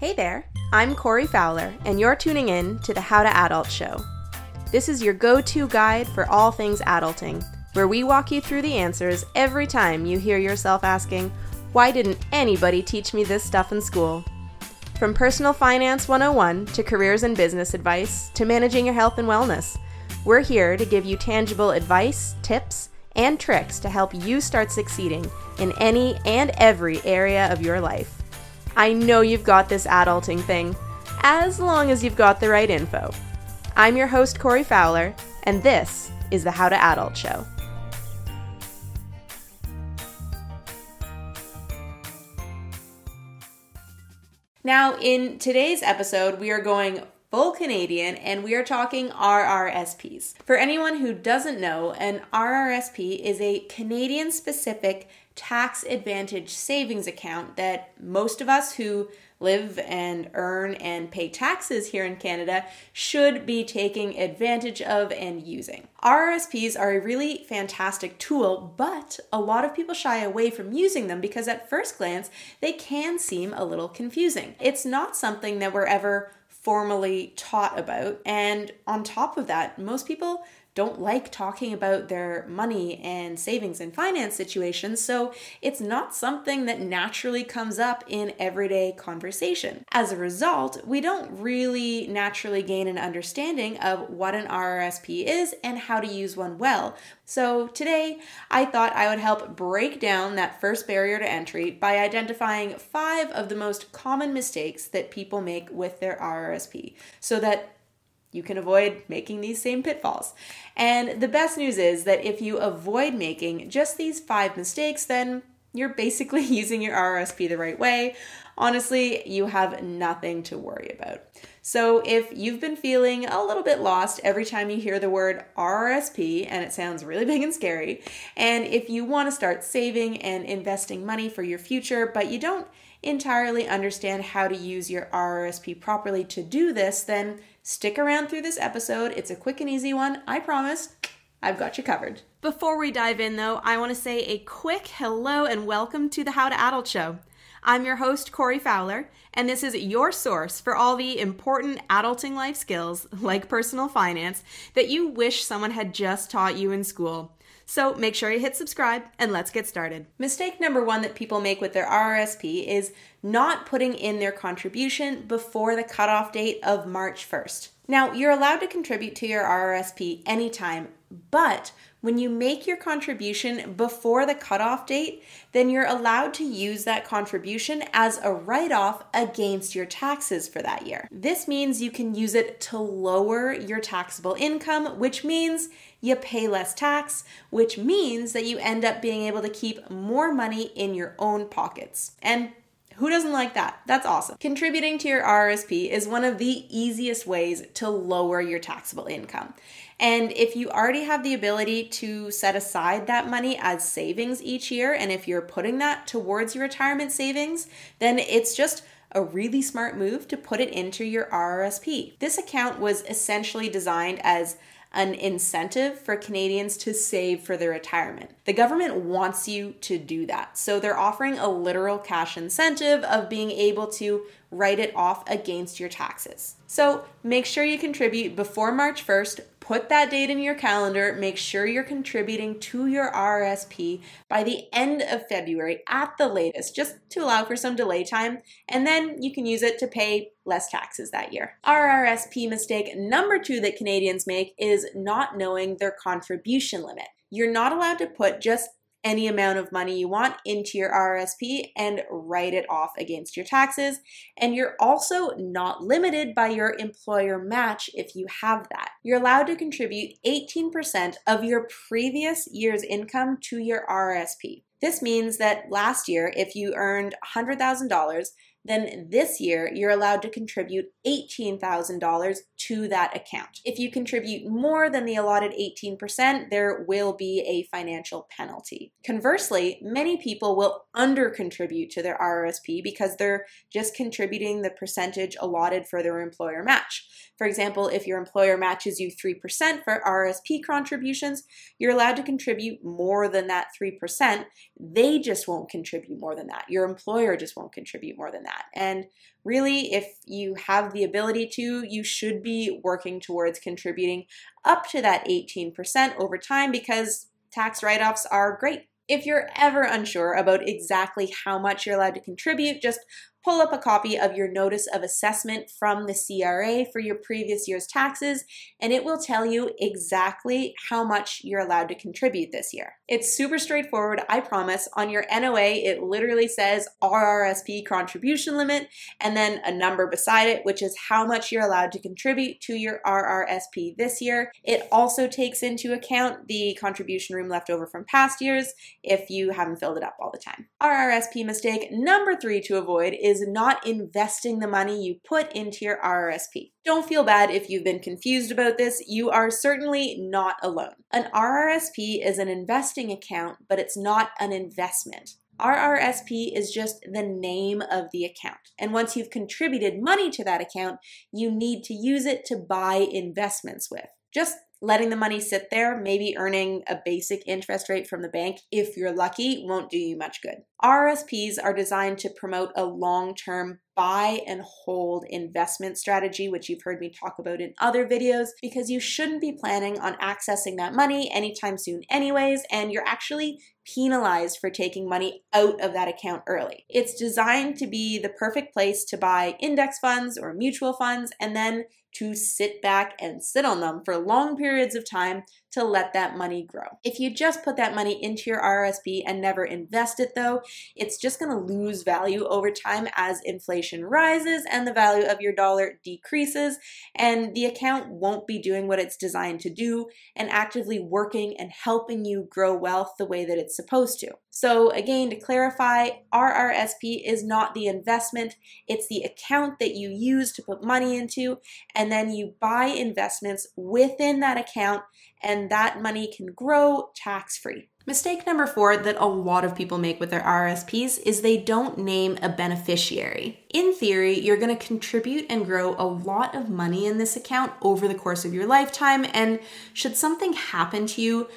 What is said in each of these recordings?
Hey there, I'm Corey Fowler, and you're tuning in to the How to Adult Show. This is your go to guide for all things adulting, where we walk you through the answers every time you hear yourself asking, Why didn't anybody teach me this stuff in school? From personal finance 101 to careers and business advice to managing your health and wellness, we're here to give you tangible advice, tips, and tricks to help you start succeeding in any and every area of your life. I know you've got this adulting thing, as long as you've got the right info. I'm your host, Corey Fowler, and this is the How to Adult Show. Now, in today's episode, we are going full Canadian and we are talking RRSPs. For anyone who doesn't know, an RRSP is a Canadian specific tax advantage savings account that most of us who live and earn and pay taxes here in Canada should be taking advantage of and using. RRSPs are a really fantastic tool, but a lot of people shy away from using them because at first glance they can seem a little confusing. It's not something that we're ever formally taught about, and on top of that, most people don't like talking about their money and savings and finance situations, so it's not something that naturally comes up in everyday conversation. As a result, we don't really naturally gain an understanding of what an RRSP is and how to use one well. So today, I thought I would help break down that first barrier to entry by identifying five of the most common mistakes that people make with their RRSP so that you can avoid making these same pitfalls. And the best news is that if you avoid making just these five mistakes, then you're basically using your RRSP the right way. Honestly, you have nothing to worry about. So, if you've been feeling a little bit lost every time you hear the word RRSP and it sounds really big and scary, and if you want to start saving and investing money for your future, but you don't entirely understand how to use your RRSP properly to do this, then Stick around through this episode. It's a quick and easy one, I promise. I've got you covered. Before we dive in, though, I want to say a quick hello and welcome to the How to Adult Show. I'm your host, Corey Fowler, and this is your source for all the important adulting life skills, like personal finance, that you wish someone had just taught you in school. So make sure you hit subscribe and let's get started. Mistake number one that people make with their RRSP is not putting in their contribution before the cutoff date of March 1st. Now, you're allowed to contribute to your RRSP anytime, but when you make your contribution before the cutoff date, then you're allowed to use that contribution as a write off against your taxes for that year. This means you can use it to lower your taxable income, which means you pay less tax, which means that you end up being able to keep more money in your own pockets. And who doesn't like that? That's awesome. Contributing to your RSP is one of the easiest ways to lower your taxable income. And if you already have the ability to set aside that money as savings each year, and if you're putting that towards your retirement savings, then it's just a really smart move to put it into your RRSP. This account was essentially designed as an incentive for Canadians to save for their retirement. The government wants you to do that. So they're offering a literal cash incentive of being able to write it off against your taxes. So make sure you contribute before March 1st Put that date in your calendar. Make sure you're contributing to your RSP by the end of February at the latest, just to allow for some delay time. And then you can use it to pay less taxes that year. RRSP mistake number two that Canadians make is not knowing their contribution limit. You're not allowed to put just any amount of money you want into your RRSP and write it off against your taxes. And you're also not limited by your employer match if you have that. You're allowed to contribute 18% of your previous year's income to your RRSP. This means that last year, if you earned $100,000, then this year you're allowed to contribute $18,000 to that account. If you contribute more than the allotted 18%, there will be a financial penalty. Conversely, many people will under contribute to their RRSP because they're just contributing the percentage allotted for their employer match. For example, if your employer matches you 3% for RSP contributions, you're allowed to contribute more than that 3%. They just won't contribute more than that. Your employer just won't contribute more than that. That. And really, if you have the ability to, you should be working towards contributing up to that 18% over time because tax write offs are great. If you're ever unsure about exactly how much you're allowed to contribute, just pull up a copy of your notice of assessment from the CRA for your previous year's taxes, and it will tell you exactly how much you're allowed to contribute this year. It's super straightforward, I promise. On your NOA, it literally says RRSP contribution limit and then a number beside it, which is how much you're allowed to contribute to your RRSP this year. It also takes into account the contribution room left over from past years if you haven't filled it up all the time. RRSP mistake number three to avoid is not investing the money you put into your RRSP. Don't feel bad if you've been confused about this. You are certainly not alone. An RRSP is an investing account, but it's not an investment. RRSP is just the name of the account. And once you've contributed money to that account, you need to use it to buy investments with. Just letting the money sit there, maybe earning a basic interest rate from the bank, if you're lucky, won't do you much good. RSPs are designed to promote a long term buy and hold investment strategy, which you've heard me talk about in other videos, because you shouldn't be planning on accessing that money anytime soon, anyways, and you're actually penalized for taking money out of that account early. It's designed to be the perfect place to buy index funds or mutual funds and then to sit back and sit on them for long periods of time to let that money grow. If you just put that money into your RSP and never invest it though, it's just going to lose value over time as inflation rises and the value of your dollar decreases and the account won't be doing what it's designed to do and actively working and helping you grow wealth the way that it's supposed to. So again, to clarify, RRSP is not the investment, it's the account that you use to put money into and then you buy investments within that account and that money can grow tax free. Mistake number four that a lot of people make with their RSPs is they don't name a beneficiary. In theory, you're going to contribute and grow a lot of money in this account over the course of your lifetime, and should something happen to you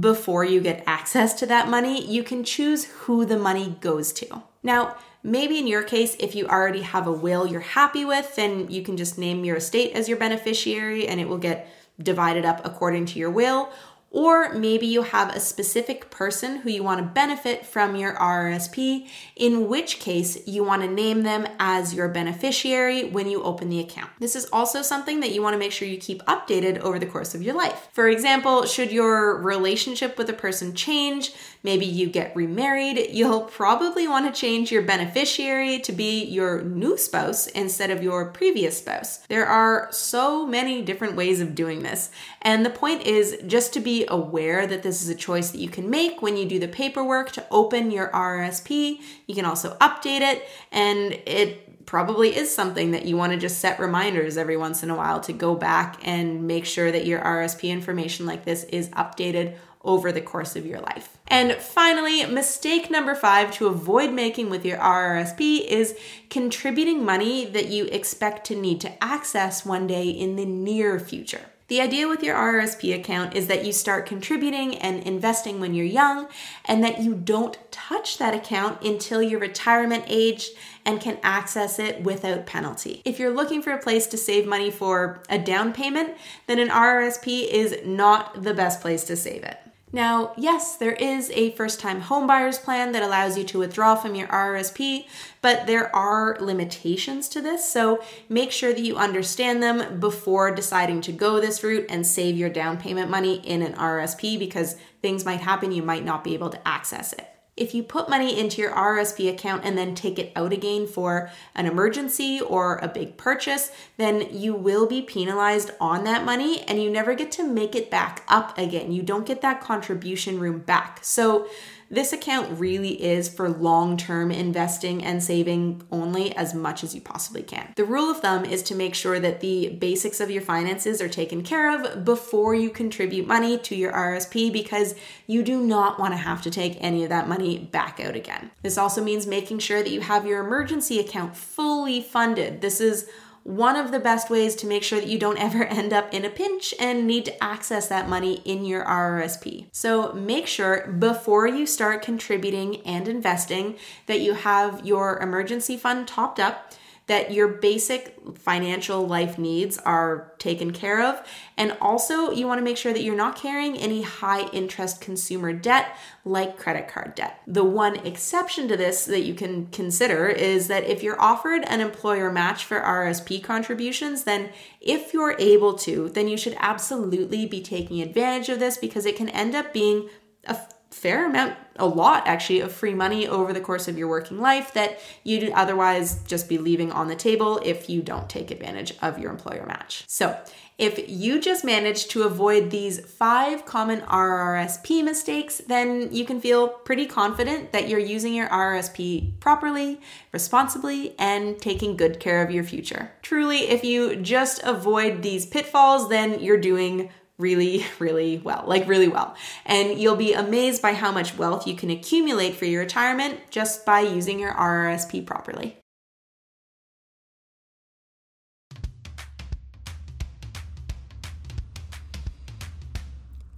before you get access to that money, you can choose who the money goes to. Now, maybe in your case, if you already have a will you're happy with, then you can just name your estate as your beneficiary and it will get divided up according to your will. Or maybe you have a specific person who you want to benefit from your RRSP, in which case you want to name them as your beneficiary when you open the account. This is also something that you want to make sure you keep updated over the course of your life. For example, should your relationship with a person change, maybe you get remarried, you'll probably want to change your beneficiary to be your new spouse instead of your previous spouse. There are so many different ways of doing this. And the point is just to be aware that this is a choice that you can make when you do the paperwork to open your RRSP. You can also update it, and it probably is something that you want to just set reminders every once in a while to go back and make sure that your RSP information like this is updated over the course of your life. And finally, mistake number five to avoid making with your RRSP is contributing money that you expect to need to access one day in the near future. The idea with your RRSP account is that you start contributing and investing when you're young, and that you don't touch that account until your retirement age and can access it without penalty. If you're looking for a place to save money for a down payment, then an RRSP is not the best place to save it. Now, yes, there is a first time homebuyers plan that allows you to withdraw from your RRSP, but there are limitations to this. So make sure that you understand them before deciding to go this route and save your down payment money in an RRSP because things might happen, you might not be able to access it. If you put money into your RSP account and then take it out again for an emergency or a big purchase, then you will be penalized on that money and you never get to make it back up again. You don't get that contribution room back. So this account really is for long term investing and saving only as much as you possibly can. The rule of thumb is to make sure that the basics of your finances are taken care of before you contribute money to your RSP because you do not want to have to take any of that money back out again. This also means making sure that you have your emergency account fully funded. This is one of the best ways to make sure that you don't ever end up in a pinch and need to access that money in your RRSP. So make sure before you start contributing and investing that you have your emergency fund topped up that your basic financial life needs are taken care of. And also, you want to make sure that you're not carrying any high interest consumer debt like credit card debt. The one exception to this that you can consider is that if you're offered an employer match for RSP contributions, then if you're able to, then you should absolutely be taking advantage of this because it can end up being a fair amount, a lot actually, of free money over the course of your working life that you'd otherwise just be leaving on the table if you don't take advantage of your employer match. So, if you just manage to avoid these five common RRSP mistakes, then you can feel pretty confident that you're using your RRSP properly, responsibly, and taking good care of your future. Truly, if you just avoid these pitfalls, then you're doing really, really well, like really well. And you'll be amazed by how much wealth you can accumulate for your retirement just by using your RRSP properly.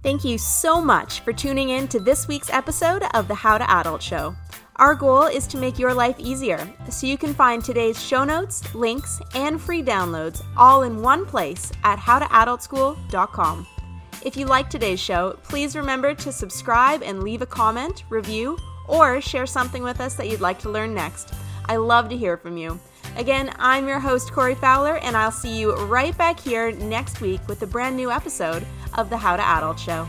Thank you so much for tuning in to this week's episode of the How to Adult Show. Our goal is to make your life easier, so you can find today's show notes, links, and free downloads all in one place at howtoadultschool.com. If you like today's show, please remember to subscribe and leave a comment, review, or share something with us that you'd like to learn next. I love to hear from you. Again, I'm your host, Corey Fowler, and I'll see you right back here next week with a brand new episode of the How to Adult Show.